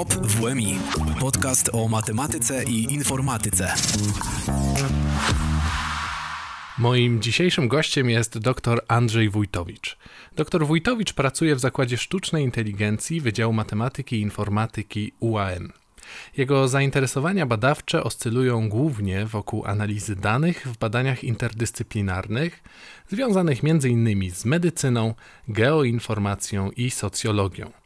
WOP WMI. Podcast o matematyce i informatyce. Moim dzisiejszym gościem jest dr Andrzej Wójtowicz. Dr Wójtowicz pracuje w Zakładzie Sztucznej Inteligencji Wydziału Matematyki i Informatyki UAM. Jego zainteresowania badawcze oscylują głównie wokół analizy danych w badaniach interdyscyplinarnych, związanych m.in. z medycyną, geoinformacją i socjologią.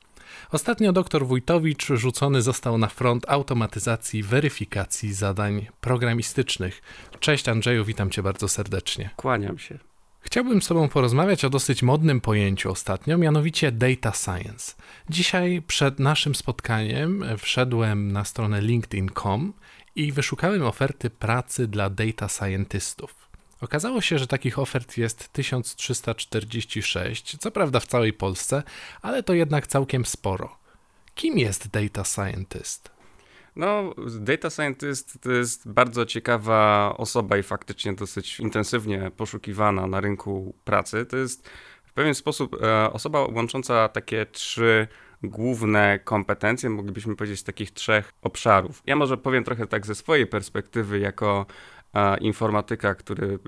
Ostatnio dr Wójtowicz rzucony został na front automatyzacji weryfikacji zadań programistycznych. Cześć Andrzeju, witam cię bardzo serdecznie. Kłaniam się. Chciałbym z Tobą porozmawiać o dosyć modnym pojęciu ostatnio, mianowicie data science. Dzisiaj przed naszym spotkaniem wszedłem na stronę linkedin.com i wyszukałem oferty pracy dla data scientystów. Okazało się, że takich ofert jest 1346, co prawda w całej Polsce, ale to jednak całkiem sporo. Kim jest data scientist? No, data scientist to jest bardzo ciekawa osoba i faktycznie dosyć intensywnie poszukiwana na rynku pracy. To jest w pewien sposób e, osoba łącząca takie trzy główne kompetencje, moglibyśmy powiedzieć, z takich trzech obszarów. Ja może powiem trochę tak ze swojej perspektywy, jako informatyka, który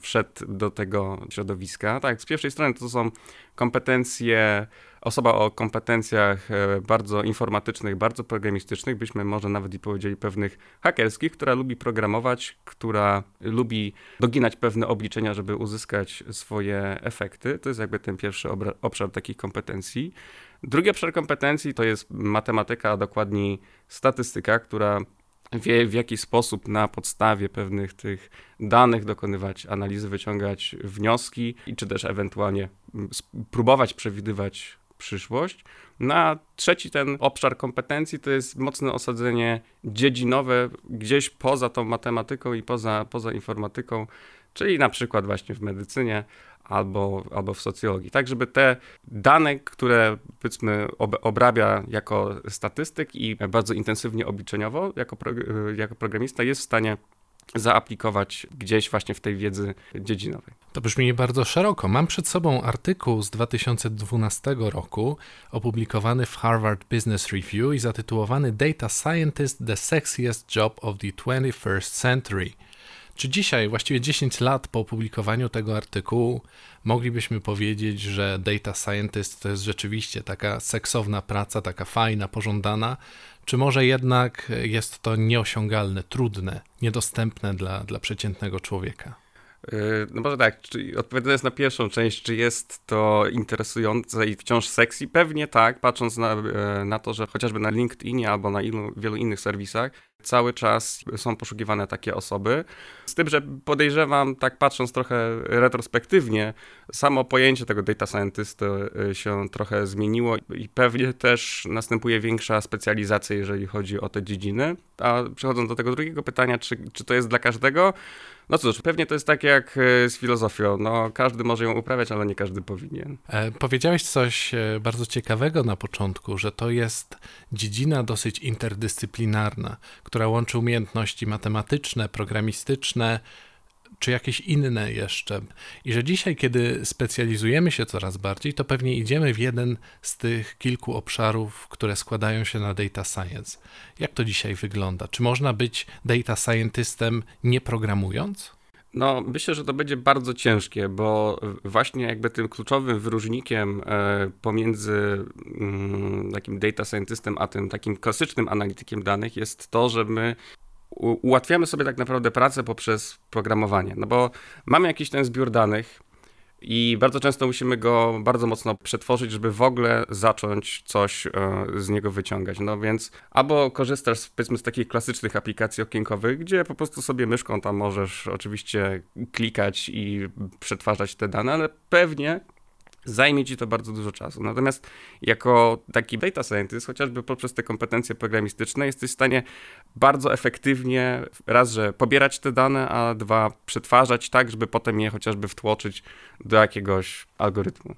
wszedł do tego środowiska. Tak, z pierwszej strony to są kompetencje, osoba o kompetencjach e, bardzo informatycznych, bardzo programistycznych, byśmy może nawet i powiedzieli pewnych hakerskich, która lubi programować, która lubi doginać pewne obliczenia, żeby uzyskać swoje efekty. To jest jakby ten pierwszy obszar takich kompetencji. Drugi obszar kompetencji to jest matematyka, a dokładniej statystyka, która wie w jaki sposób na podstawie pewnych tych danych dokonywać analizy, wyciągać wnioski i czy też ewentualnie mm, próbować przewidywać przyszłość. Na trzeci ten obszar kompetencji to jest mocne osadzenie dziedzinowe gdzieś poza tą matematyką i poza, poza informatyką, czyli na przykład właśnie w medycynie albo, albo w socjologii. Tak, żeby te dane, które powiedzmy obrabia jako statystyk i bardzo intensywnie obliczeniowo jako, jako programista jest w stanie zaaplikować gdzieś właśnie w tej wiedzy dziedzinowej. To brzmi bardzo szeroko. Mam przed sobą artykuł z 2012 roku, opublikowany w Harvard Business Review i zatytułowany Data Scientist: The Sexiest Job of the 21st Century. Czy dzisiaj, właściwie 10 lat po opublikowaniu tego artykułu, moglibyśmy powiedzieć, że data scientist to jest rzeczywiście taka seksowna praca, taka fajna, pożądana, czy może jednak jest to nieosiągalne, trudne, niedostępne dla, dla przeciętnego człowieka? Yy, no może tak, czy, odpowiadając na pierwszą część, czy jest to interesujące i wciąż sexy? Pewnie tak, patrząc na, e, na to, że chociażby na LinkedInie albo na ilu, wielu innych serwisach cały czas są poszukiwane takie osoby. Z tym, że podejrzewam, tak patrząc trochę retrospektywnie, samo pojęcie tego data scientist e, się trochę zmieniło i pewnie też następuje większa specjalizacja, jeżeli chodzi o te dziedziny. A przechodząc do tego drugiego pytania, czy, czy to jest dla każdego? No cóż, pewnie to jest tak jak e, z filozofią. No, każdy może ją uprawiać, ale nie każdy powinien. E, powiedziałeś coś e, bardzo ciekawego na początku, że to jest dziedzina dosyć interdyscyplinarna, która łączy umiejętności matematyczne, programistyczne, czy jakieś inne jeszcze. I że dzisiaj, kiedy specjalizujemy się coraz bardziej, to pewnie idziemy w jeden z tych kilku obszarów, które składają się na data science. Jak to dzisiaj wygląda? Czy można być data scientystem nie programując? No, myślę, że to będzie bardzo ciężkie, bo właśnie jakby tym kluczowym wyróżnikiem e, pomiędzy mm, takim data scientystem, a tym takim klasycznym analitykiem danych jest to, że my ułatwiamy sobie tak naprawdę pracę poprzez programowanie, no bo mamy jakiś ten zbiór danych i bardzo często musimy go bardzo mocno przetworzyć, żeby w ogóle zacząć coś e, z niego wyciągać. No więc albo korzystasz powiedzmy z takich klasycznych aplikacji okienkowych, gdzie po prostu sobie myszką tam możesz oczywiście klikać i przetwarzać te dane, ale pewnie zajmie ci to bardzo dużo czasu. Natomiast jako taki data scientist, chociażby poprzez te kompetencje programistyczne, jesteś w stanie bardzo efektywnie raz, że pobierać te dane, a dwa, przetwarzać tak, żeby potem je chociażby wtłoczyć do jakiegoś algorytmu.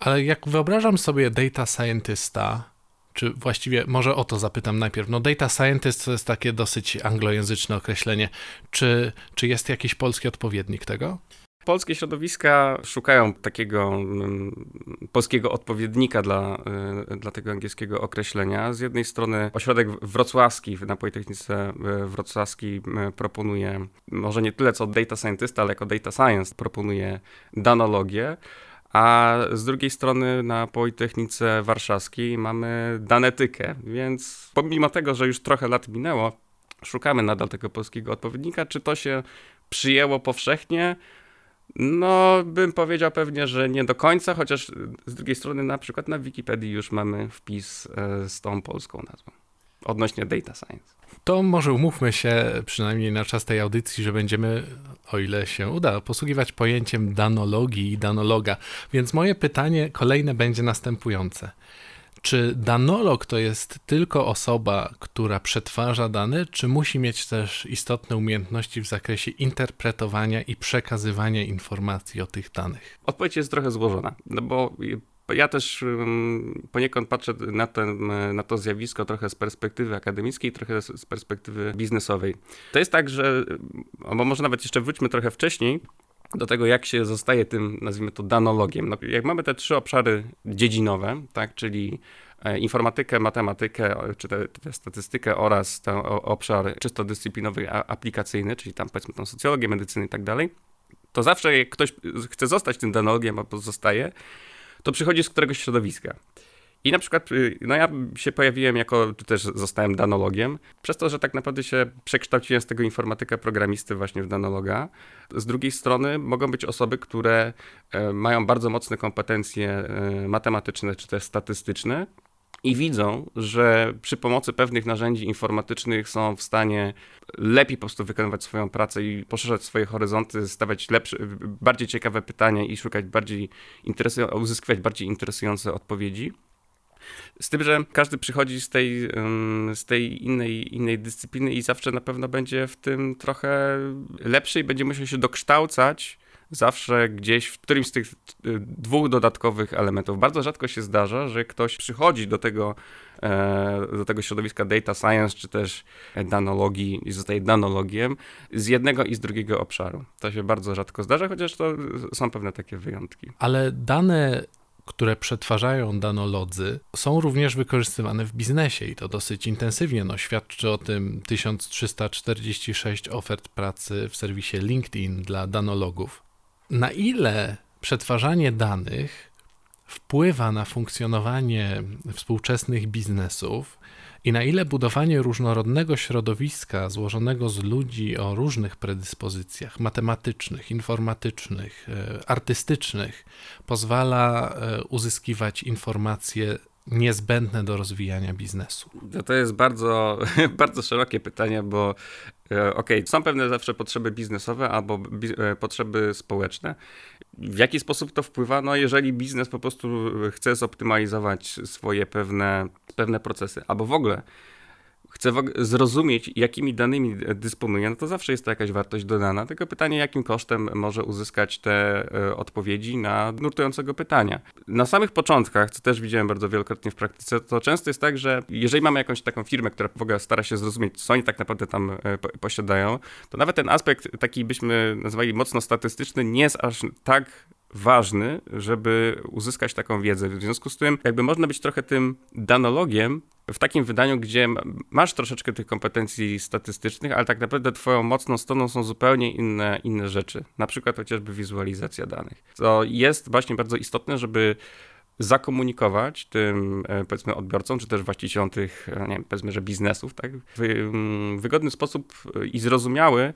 Ale jak wyobrażam sobie data scientista, czy właściwie może o to zapytam najpierw. No data scientist to jest takie dosyć anglojęzyczne określenie. Czy, czy jest jakiś polski odpowiednik tego? Polskie środowiska szukają takiego mm, polskiego odpowiednika dla, y, dla tego angielskiego określenia. Z jednej strony ośrodek wrocławski na Politechnice y, Wrocławskiej proponuje, może nie tyle co data scientist, ale jako data science proponuje danologię. A z drugiej strony na Politechnice Warszawskiej mamy danetykę, więc pomimo tego, że już trochę lat minęło, szukamy nadal tego polskiego odpowiednika. Czy to się przyjęło powszechnie? No, bym powiedział pewnie, że nie do końca, chociaż z drugiej strony na przykład na Wikipedii już mamy wpis e, z tą polską nazwą odnośnie data science. To może umówmy się, przynajmniej na czas tej audycji, że będziemy, o ile się uda, posługiwać pojęciem danologii i danologa. Więc moje pytanie kolejne będzie następujące. Czy danolog to jest tylko osoba, która przetwarza dane, czy musi mieć też istotne umiejętności w zakresie interpretowania i przekazywania informacji o tych danych? Odpowiedź jest trochę złożona, no bo ja też poniekąd patrzę na, ten, na to zjawisko trochę z perspektywy akademickiej, trochę z perspektywy biznesowej. To jest tak, że, albo może nawet jeszcze wróćmy trochę wcześniej, do tego, jak się zostaje tym, nazwijmy to, danologiem. No, jak mamy te trzy obszary dziedzinowe, tak, czyli e, informatykę, matematykę, czy tę statystykę oraz ten obszar czysto dyscyplinowy, aplikacyjny, czyli tam powiedzmy tą socjologię, medycynę i tak dalej, to zawsze jak ktoś chce zostać tym danologiem, albo zostaje, to przychodzi z któregoś środowiska. I na przykład, y, no ja się pojawiłem jako, czy też zostałem danologiem, przez to, że tak naprawdę się przekształciłem z tego informatyka programisty właśnie w danologa. Z drugiej strony mogą być osoby, które e, mają bardzo mocne kompetencje e, matematyczne czy też statystyczne, i widzą, że przy pomocy pewnych narzędzi informatycznych są w stanie lepiej po prostu wykonywać swoją pracę i poszerzać swoje horyzonty, stawiać lepsze, bardziej ciekawe pytania i szukać bardziej interesujących, uzyskiwać bardziej interesujące odpowiedzi. Z tym, że każdy przychodzi z tej, z tej innej, innej dyscypliny i zawsze na pewno będzie w tym trochę lepszy i będzie musiał się dokształcać zawsze gdzieś w którymś z tych y, dwóch dodatkowych elementów. Bardzo rzadko się zdarza, że ktoś przychodzi do tego, e, do tego środowiska data science, czy też danologii i zostaje danologiem z jednego i z drugiego obszaru. To się bardzo rzadko zdarza, chociaż to są pewne takie wyjątki. Ale dane które przetwarzają danolodzy, są również wykorzystywane w biznesie i to dosyć intensywnie. No, świadczy o tym 1346 ofert pracy w serwisie LinkedIn dla danologów. Na ile przetwarzanie danych wpływa na funkcjonowanie współczesnych biznesów i na ile budowanie różnorodnego środowiska złożonego z ludzi o różnych predyspozycjach matematycznych, informatycznych, e, artystycznych pozwala e, uzyskiwać informacje niezbędne do rozwijania biznesu? No to jest bardzo, bardzo szerokie pytanie, bo e, okej, okay, są pewne zawsze potrzeby biznesowe albo bi potrzeby społeczne. W jaki sposób to wpływa? No jeżeli biznes po prostu chce zoptymalizować swoje pewne, pewne procesy, albo w ogóle chce zrozumieć, jakimi danymi dysponuje, no to zawsze jest to jakaś wartość dodana. Tylko pytanie, jakim kosztem może uzyskać te e, odpowiedzi na nurtującego pytania. Na samych początkach, co też widziałem bardzo wielokrotnie w praktyce, to często jest tak, że jeżeli mamy jakąś taką firmę, która w ogóle stara się zrozumieć, co oni tak naprawdę tam e, posiadają, to nawet ten aspekt taki byśmy nazwali mocno statystyczny nie jest aż tak ważny, żeby uzyskać taką wiedzę. W związku z tym, jakby można być trochę tym danologiem w takim wydaniu, gdzie masz troszeczkę tych kompetencji statystycznych, ale tak naprawdę twoją mocną stroną są zupełnie inne, inne rzeczy. Na przykład chociażby wizualizacja danych. To jest właśnie bardzo istotne, żeby zakomunikować tym, e, powiedzmy, odbiorcom, czy też właścicielom tych, e, nie wiem, powiedzmy, że biznesów, tak, w mm, wygodny sposób i zrozumiały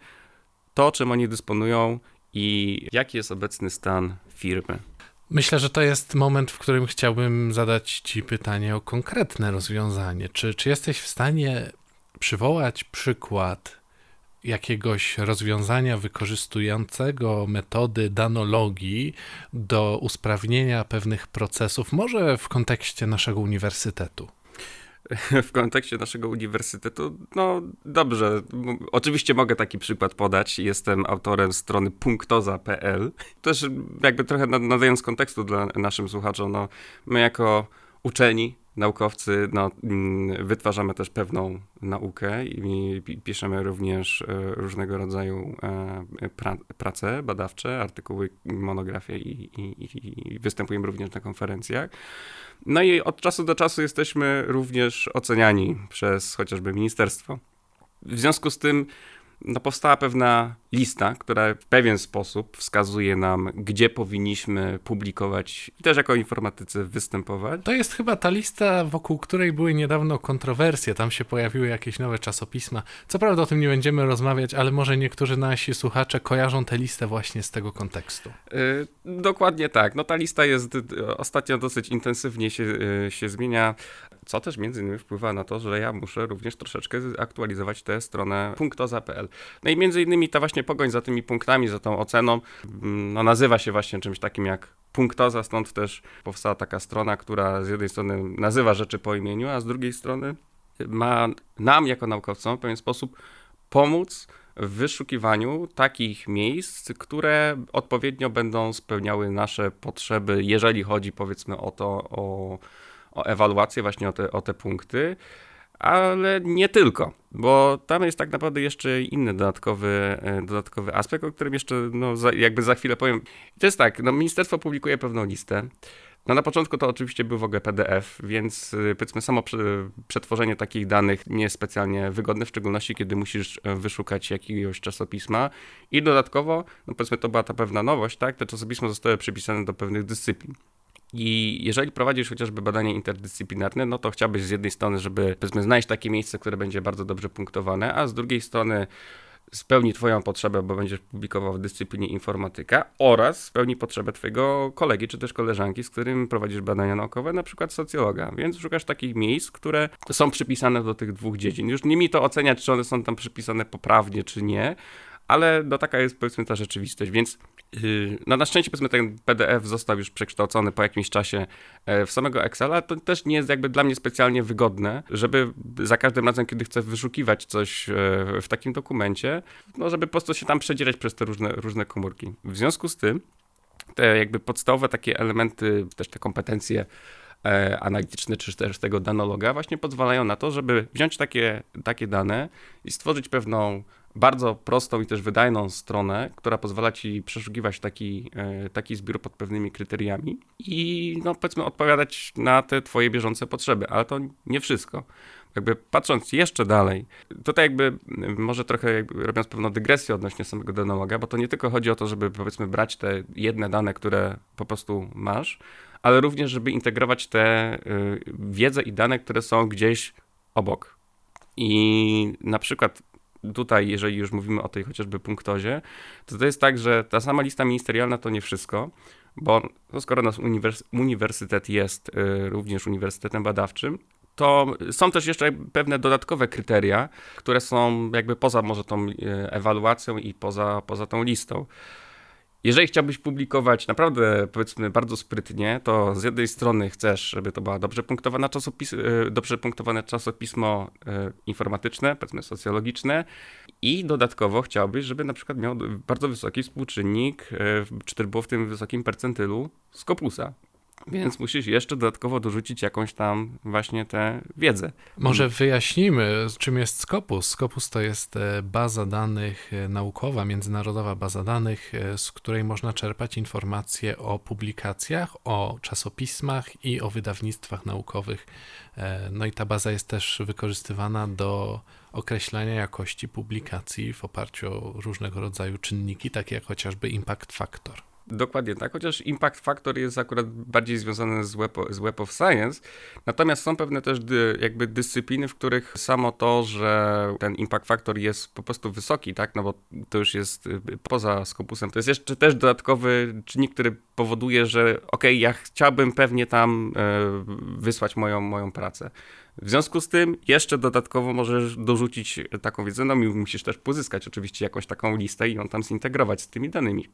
to, czym oni dysponują i jaki jest obecny stan firmy. Myślę, że to jest moment, w którym chciałbym zadać Ci pytanie o konkretne rozwiązanie. Czy, czy jesteś w stanie przywołać przykład jakiegoś rozwiązania wykorzystującego metody danologii do usprawnienia pewnych procesów, może w kontekście naszego uniwersytetu? w kontekście naszego uniwersytetu, no dobrze. Oczywiście mogę taki przykład podać. Jestem autorem strony punktoza.pl. Też jakby trochę nadając kontekstu dla naszym słuchaczom, no my jako uczeni naukowcy no, mm, wytwarzamy też pewną naukę i piszemy również e, różnego rodzaju e, pra prace badawcze, artykuły, monografie i, i, i występujemy również na konferencjach. No i od czasu do czasu jesteśmy również oceniani przez chociażby ministerstwo. W związku z tym no, powstała pewna lista, która w pewien sposób wskazuje nam, gdzie powinniśmy publikować i też jako informatycy występować. To jest chyba ta lista, wokół której były niedawno kontrowersje. Tam się pojawiły jakieś nowe czasopisma. Co prawda o tym nie będziemy rozmawiać, ale może niektórzy nasi słuchacze kojarzą tę listę właśnie z tego kontekstu. Yy, dokładnie tak. No ta lista jest y, ostatnio dosyć intensywnie się, yy, się zmienia co też między innymi wpływa na to, że ja muszę również troszeczkę aktualizować tę stronę punktoza.pl. No i między innymi ta właśnie pogoń za tymi punktami, za tą oceną, mm, no nazywa się właśnie czymś takim jak punktoza, stąd też powstała taka strona, która z jednej strony nazywa rzeczy po imieniu, a z drugiej strony ma nam jako naukowcom w pewien sposób pomóc w wyszukiwaniu takich miejsc, które odpowiednio będą spełniały nasze potrzeby, jeżeli chodzi powiedzmy o to, o o ewaluację, właśnie o te, o te punkty, ale nie tylko, bo tam jest tak naprawdę jeszcze inny dodatkowy, e, dodatkowy aspekt, o którym jeszcze no, za, jakby za chwilę powiem. To jest tak, no, ministerstwo publikuje pewną listę. No na początku to oczywiście był w ogóle PDF, więc e, powiedzmy samo przetworzenie takich danych nie jest specjalnie wygodne, w szczególności kiedy musisz e, wyszukać jakiegoś czasopisma i dodatkowo, no powiedzmy to była ta pewna nowość, tak, te czasopisma zostały przypisane do pewnych dyscyplin. I jeżeli prowadzisz chociażby badanie interdyscyplinarne, no to chciałbyś z jednej strony, żeby powiedzmy znaleźć takie miejsce, które będzie bardzo dobrze punktowane, a z drugiej strony spełni Twoją potrzebę, bo będziesz publikował w dyscyplinie informatyka oraz spełni potrzebę Twojego kolegi czy też koleżanki, z którym prowadzisz badania naukowe, na przykład socjologa. Więc szukasz takich miejsc, które są przypisane do tych dwóch dziedzin. Już nie mi to oceniać, czy one są tam przypisane poprawnie, czy nie, ale no taka jest powiedzmy ta rzeczywistość, więc yy, no na szczęście powiedzmy ten PDF został już przekształcony po jakimś czasie e, w samego Excela, to też nie jest jakby dla mnie specjalnie wygodne, żeby za każdym razem, kiedy chcę wyszukiwać coś e, w takim dokumencie, no żeby po prostu się tam przedzierać przez te różne, różne komórki. W związku z tym te jakby podstawowe takie elementy, też te kompetencje e, analityczne, czy też tego danologa właśnie pozwalają na to, żeby wziąć takie, takie dane i stworzyć pewną bardzo prostą i też wydajną stronę, która pozwala ci przeszukiwać taki, e, taki zbiór pod pewnymi kryteriami i no powiedzmy odpowiadać na te twoje bieżące potrzeby, ale to nie wszystko. Jakby patrząc jeszcze dalej, tutaj jakby może trochę jakby robiąc pewną dygresję odnośnie samego danologa, bo to nie tylko chodzi o to, żeby powiedzmy brać te jedne dane, które po prostu masz, ale również, żeby integrować te y, wiedzę i dane, które są gdzieś obok. I na przykład tutaj, jeżeli już mówimy o tej chociażby punktozie, to to jest tak, że ta sama lista ministerialna to nie wszystko, bo no skoro nasz uniwers uniwersytet jest y, również uniwersytetem badawczym, to są też jeszcze pewne dodatkowe kryteria, które są jakby poza może tą y, ewaluacją i poza, poza tą listą. Jeżeli chciałbyś publikować naprawdę, powiedzmy, bardzo sprytnie, to z jednej strony chcesz, żeby to była dobrze punktowana czasopis e, dobrze punktowane czasopismo e, informatyczne, powiedzmy socjologiczne i dodatkowo chciałbyś, żeby na przykład miał bardzo wysoki współczynnik, e, czy też było w tym wysokim percentylu Scopusa. Więc musisz jeszcze dodatkowo dorzucić jakąś tam właśnie tę wiedzę. Może wyjaśnimy, czym jest Scopus. Scopus to jest e, baza danych e, naukowa, międzynarodowa baza danych, e, z której można czerpać informacje o publikacjach, o czasopismach i o wydawnictwach naukowych. No i ta baza jest też wykorzystywana do określania jakości publikacji w oparciu o różnego rodzaju czynniki, takie jak chociażby impact factor. Dokładnie tak, chociaż impact factor jest akurat bardziej związany z web, z web of Science. Natomiast są pewne też dy, jakby dyscypliny, w których samo to, że ten impact factor jest po prostu wysoki, tak, no bo to już jest y, poza skopusem, to jest jeszcze też dodatkowy czynnik, który powoduje, że ok, ja chciałbym pewnie tam e, wysłać moją, moją pracę. W związku z tym jeszcze dodatkowo możesz dorzucić taką wiedzę, no musisz też pozyskać oczywiście jakąś taką listę i ją tam zintegrować z tymi danymi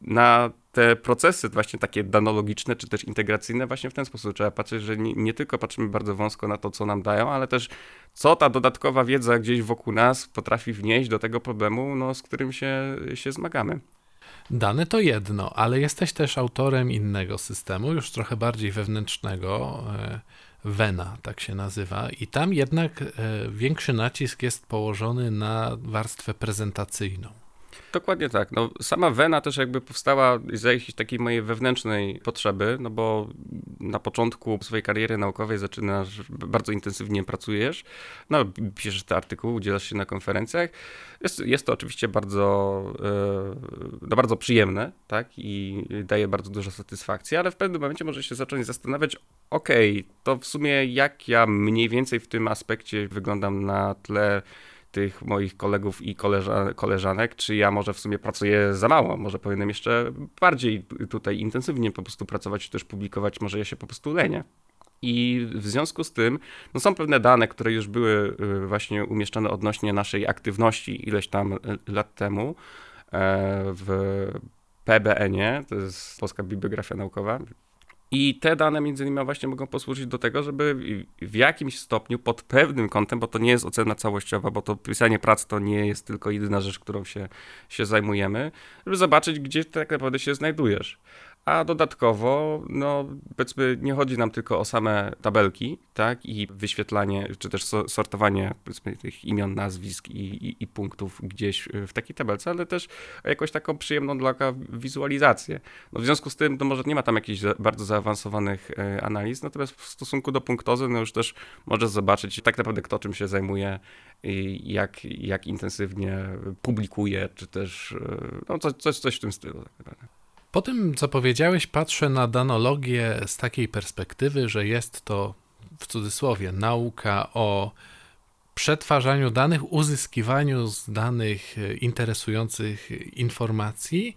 na te procesy właśnie takie danologiczne, czy też integracyjne właśnie w ten sposób trzeba patrzeć, że nie, nie, tylko patrzymy bardzo wąsko na to, co nam dają, ale też co ta dodatkowa wiedza gdzieś wokół nas potrafi wnieść do tego problemu, no, z którym się, się zmagamy. Dane to jedno, ale jesteś też autorem innego systemu, już trochę bardziej wewnętrznego. E, Vena, tak się nazywa, i tam jednak e, większy nacisk jest położony na warstwę prezentacyjną. Dokładnie tak. No, sama Wena też jakby powstała z jakiejś takiej mojej wewnętrznej potrzeby, no bo na początku swojej kariery naukowej zaczynasz, bardzo intensywnie pracujesz, no piszesz te artykuły, udzielasz się na konferencjach. Jest, jest to oczywiście bardzo, e, no, bardzo przyjemne, tak, i daje bardzo dużo satysfakcji, ale w pewnym momencie możesz się zacząć zastanawiać, okej, okay, to w sumie jak ja mniej więcej w tym aspekcie wyglądam na tle tych moich kolegów i koleża koleżanek, czy ja może w sumie pracuję za mało, może powinienem jeszcze bardziej tutaj intensywnie po prostu pracować, czy też publikować, może ja się po prostu lenię. I w związku z tym no są pewne dane, które już były y, właśnie umieszczone odnośnie naszej aktywności ileś tam y, lat temu e, w PBN-ie, to jest Polska Bibliografia Naukowa, i te dane między innymi właśnie mogą posłużyć do tego, żeby w jakimś stopniu pod pewnym kątem, bo to nie jest ocena całościowa, bo to pisanie prac to nie jest tylko jedyna rzecz, którą się, się zajmujemy, żeby zobaczyć, gdzie tak naprawdę się znajdujesz a dodatkowo, no powiedzmy, nie chodzi nam tylko o same tabelki, tak, i wyświetlanie, czy też sortowanie, powiedzmy, tych imion, nazwisk i, i, i punktów gdzieś w takiej tabelce, ale też jakąś taką przyjemną dla wizualizację. No w związku z tym, no może nie ma tam jakichś bardzo zaawansowanych e, analiz, natomiast w stosunku do punktozy, no już też możesz zobaczyć tak naprawdę kto czym się zajmuje jak, jak intensywnie publikuje, czy też, e, no coś, coś, coś w tym stylu. Tak naprawdę. Po tym, co powiedziałeś, patrzę na danologię z takiej perspektywy, że jest to w cudzysłowie nauka o przetwarzaniu danych, uzyskiwaniu z danych interesujących informacji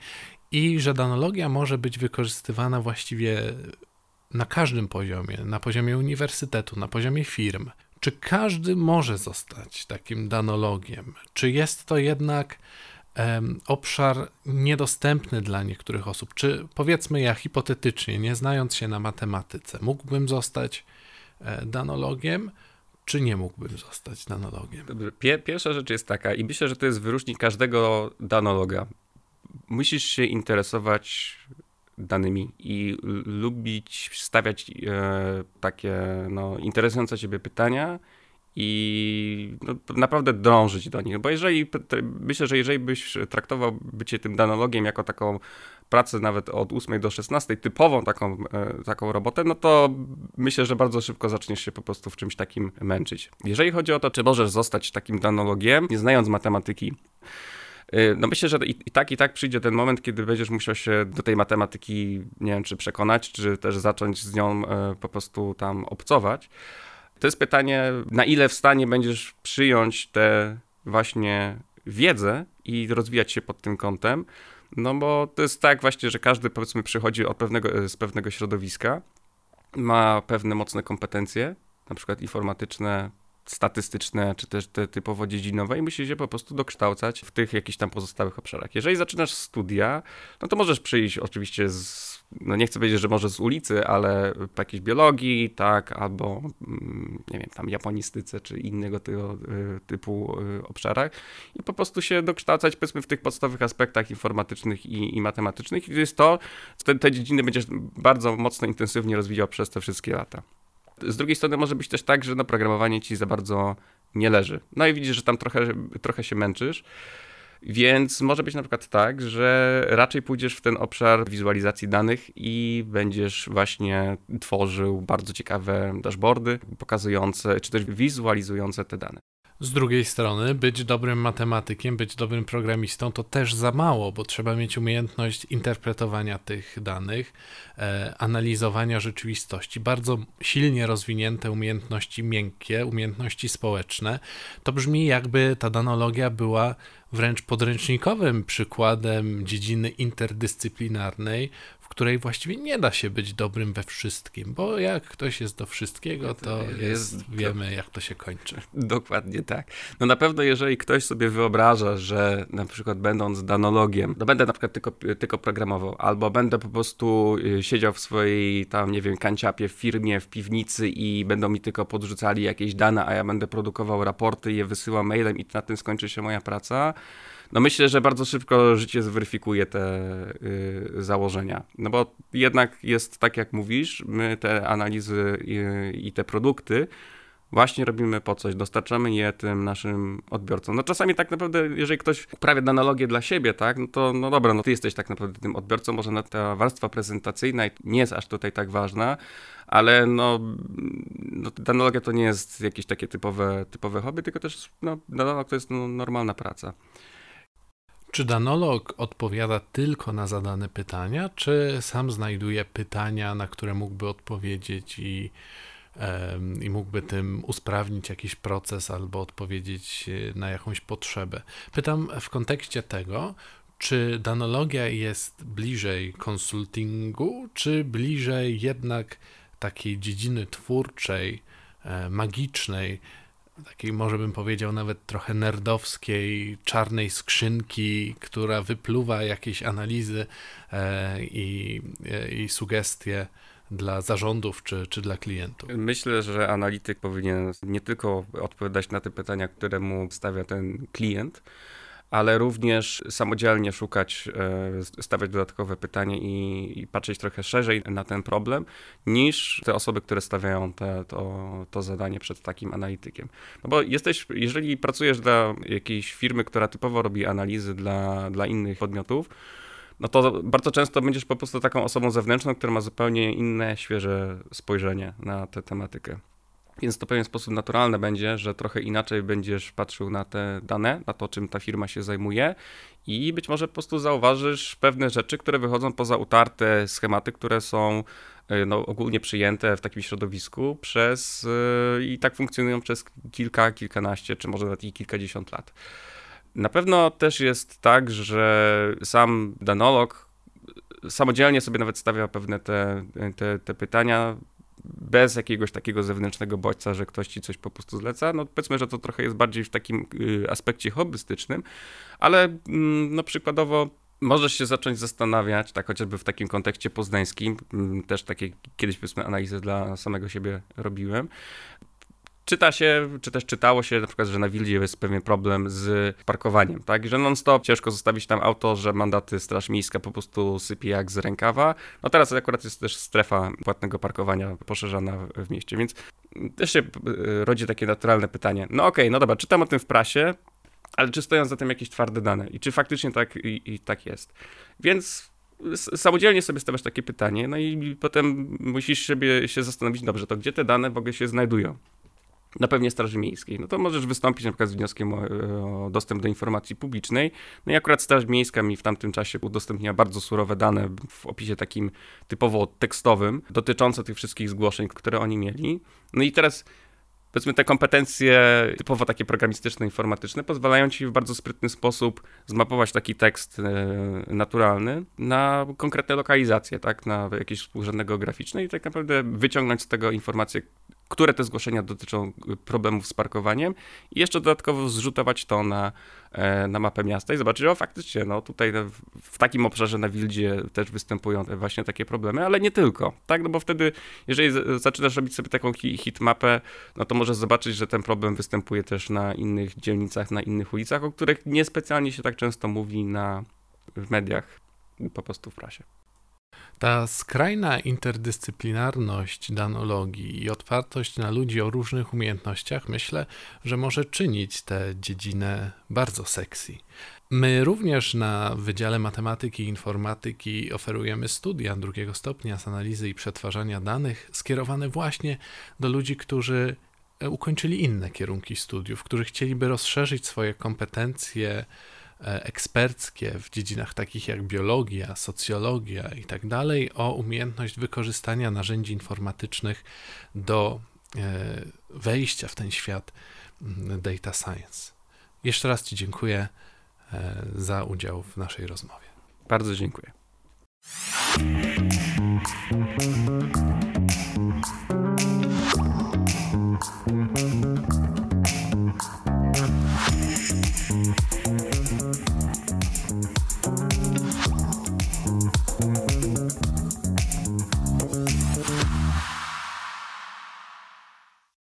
i że danologia może być wykorzystywana właściwie na każdym poziomie, na poziomie uniwersytetu, na poziomie firm. Czy każdy może zostać takim danologiem? Czy jest to jednak obszar niedostępny dla niektórych osób. Czy powiedzmy ja hipotetycznie, nie znając się na matematyce, mógłbym zostać e, danologiem, czy nie mógłbym zostać danologiem? Pierwsza rzecz jest taka, i myślę, że to jest wyróżnik każdego danologa. Musisz się interesować danymi i lubić stawiać e, takie no, interesujące ciebie pytania i no, naprawdę drążyć do nich. Bo jeżeli, myślę, że jeżeli byś traktował bycie tym danologiem jako taką pracę nawet od 8 do 16, typową taką, e, taką robotę, no to myślę, że bardzo szybko zaczniesz się po prostu w czymś takim męczyć. Jeżeli chodzi o to, czy możesz zostać takim danologiem, nie znając matematyki, e, no myślę, że i, i, tak, i tak przyjdzie ten moment, kiedy będziesz musiał się do tej matematyki, nie wiem, czy przekonać, czy też zacząć z nią e, po prostu tam obcować. To jest pytanie, na ile w stanie będziesz przyjąć tę właśnie wiedzę i rozwijać się pod tym kątem. No bo to jest tak właśnie, że każdy powiedzmy przychodzi od pewnego, z pewnego środowiska, ma pewne mocne kompetencje, na przykład informatyczne, statystyczne, czy też te typowo dziedzinowe i musi się po prostu dokształcać w tych jakichś tam pozostałych obszarach. Jeżeli zaczynasz studia, no to możesz przyjść oczywiście z no nie chcę powiedzieć, że może z ulicy, ale po jakiejś biologii, tak, albo mm, nie wiem, tam japonistyce, czy innego tego y, typu y, obszarach i po prostu się dokształcać, powiedzmy, w tych podstawowych aspektach informatycznych i, i matematycznych i to jest to, te, te dziedziny będziesz bardzo mocno, intensywnie rozwijał przez te wszystkie lata. Z drugiej strony może być też tak, że no, programowanie ci za bardzo nie leży. No i widzisz, że tam trochę, trochę się męczysz, więc może być na przykład tak, że raczej pójdziesz w ten obszar wizualizacji danych i będziesz właśnie tworzył bardzo ciekawe dashboardy pokazujące, czy też wizualizujące te dane. Z drugiej strony, być dobrym matematykiem, być dobrym programistą to też za mało, bo trzeba mieć umiejętność interpretowania tych danych, e, analizowania rzeczywistości, bardzo silnie rozwinięte umiejętności miękkie, umiejętności społeczne. To brzmi, jakby ta danologia była wręcz podręcznikowym przykładem dziedziny interdyscyplinarnej, której właściwie nie da się być dobrym we wszystkim, bo jak ktoś jest do wszystkiego, to jest, jest wiemy, jak to się kończy. Dokładnie tak. No na pewno, jeżeli ktoś sobie wyobraża, że na przykład będąc danologiem, no będę na przykład tylko, tylko programował, albo będę po prostu y, siedział w swojej tam, nie wiem, kanciapie w firmie, w piwnicy i będą mi tylko podrzucali jakieś dane, a ja będę produkował raporty, je wysyłam mailem i na tym skończy się moja praca, no myślę, że bardzo szybko życie zweryfikuje te y, założenia. No bo jednak jest tak, jak mówisz, my te analizy i, i te produkty właśnie robimy po coś, dostarczamy je tym naszym odbiorcom. No czasami tak naprawdę, jeżeli ktoś uprawia analogię dla siebie, tak, no to no dobra, no ty jesteś tak naprawdę tym odbiorcą, może ta warstwa prezentacyjna nie jest aż tutaj tak ważna, ale no, no analogia to nie jest jakieś takie typowe, typowe hobby, tylko też no, danolog to jest no, normalna praca. Czy danolog odpowiada tylko na zadane pytania, czy sam znajduje pytania, na które mógłby odpowiedzieć i i mógłby tym usprawnić jakiś proces albo odpowiedzieć e, na jakąś potrzebę. Pytam w kontekście tego, czy danologia jest bliżej konsultingu, czy bliżej jednak takiej dziedziny twórczej, e, magicznej, takiej może bym powiedział nawet trochę nerdowskiej, czarnej skrzynki, która wypluwa jakieś analizy e, i, i sugestie dla zarządów czy, czy dla klientów? Myślę, że analityk powinien nie tylko odpowiadać na te pytania, które mu stawia ten klient, ale również samodzielnie szukać, e, stawiać dodatkowe pytanie i, i, patrzeć trochę szerzej na ten problem, niż te osoby, które stawiają te, to, to zadanie przed takim analitykiem. No bo jesteś, jeżeli pracujesz dla jakiejś firmy, która typowo robi analizy dla, dla innych podmiotów, no to bardzo często będziesz po prostu taką osobą zewnętrzną, która ma zupełnie inne, świeże spojrzenie na tę tematykę. Więc to w pewien sposób naturalne będzie, że trochę inaczej będziesz patrzył na te dane, na to, czym ta firma się zajmuje i być może po prostu zauważysz pewne rzeczy, które wychodzą poza utarte schematy, które są e, no, ogólnie przyjęte w takim środowisku przez yy, i tak funkcjonują przez kilka, kilkanaście, czy może nawet i kilkadziesiąt lat. Na pewno też jest tak, że sam danolog samodzielnie sobie nawet stawia pewne te, te, te pytania bez jakiegoś takiego zewnętrznego bodźca, że ktoś ci coś po prostu zleca. No powiedzmy, że to trochę jest bardziej w takim y, aspekcie hobbystycznym, ale mm, no przykładowo możesz się zacząć zastanawiać, tak chociażby w takim kontekście poznańskim, mm, też takie kiedyś powiedzmy analizy dla samego siebie robiłem, czyta się, czy też czytało się na przykład, że na Wildzie jest pewien problem z parkowaniem, tak, że non-stop ciężko zostawić tam auto, że mandaty Straż Miejska po prostu sypie jak z rękawa. No teraz akurat jest też strefa płatnego parkowania poszerzana w mieście, więc też się e, rodzi takie naturalne pytanie. No okej, okay, no dobra, czytam o tym w prasie, ale czy stoją za tym jakieś twarde dane i czy faktycznie tak, i, i tak jest. Więc samodzielnie sobie stawiasz takie pytanie, no i potem musisz sobie się zastanowić, dobrze, to gdzie te dane w ogóle się znajdują? Na pewnie Straży Miejskiej, no to możesz wystąpić na przykład z wnioskiem o, o, dostęp do informacji publicznej. No i akurat Straż Miejska mi w tamtym czasie udostępniła bardzo surowe dane w opisie takim typowo tekstowym dotyczące tych wszystkich zgłoszeń, które oni mieli. No i teraz powiedzmy te kompetencje typowo takie programistyczne, informatyczne pozwalają ci w bardzo sprytny sposób zmapować taki tekst e, naturalny na konkretne lokalizacje, tak, na jakieś współrzędne geograficzne i tak naprawdę wyciągnąć z tego informacje, które te zgłoszenia dotyczą y, problemów z parkowaniem i jeszcze dodatkowo zrzutować to na, e, na mapę miasta i zobaczyć, o faktycznie, no tutaj w takim obszarze na Wildzie też występują właśnie takie problemy, ale nie tylko, tak, no bo wtedy, jeżeli zaczynasz robić sobie taką hitmapę, no to możesz zobaczyć, że ten problem występuje też na innych dzielnicach, na innych ulicach, o których niespecjalnie się tak często mówi na, w mediach, po prostu w prasie. Ta skrajna interdyscyplinarność danologii i otwartość na ludzi o różnych umiejętnościach myślę, że może czynić tę dziedzinę bardzo sexy. My również na Wydziale Matematyki i Informatyki oferujemy studia drugiego stopnia z analizy i przetwarzania danych skierowane właśnie do ludzi, którzy ukończyli inne kierunki studiów, którzy chcieliby rozszerzyć swoje kompetencje E, eksperckie w dziedzinach takich jak biologia, socjologia i tak o umiejętność wykorzystania narzędzi informatycznych do e, wejścia w ten świat mm, data science. Jeszcze raz Ci dziękuję e, za udział w naszej rozmowie. Bardzo dziękuję.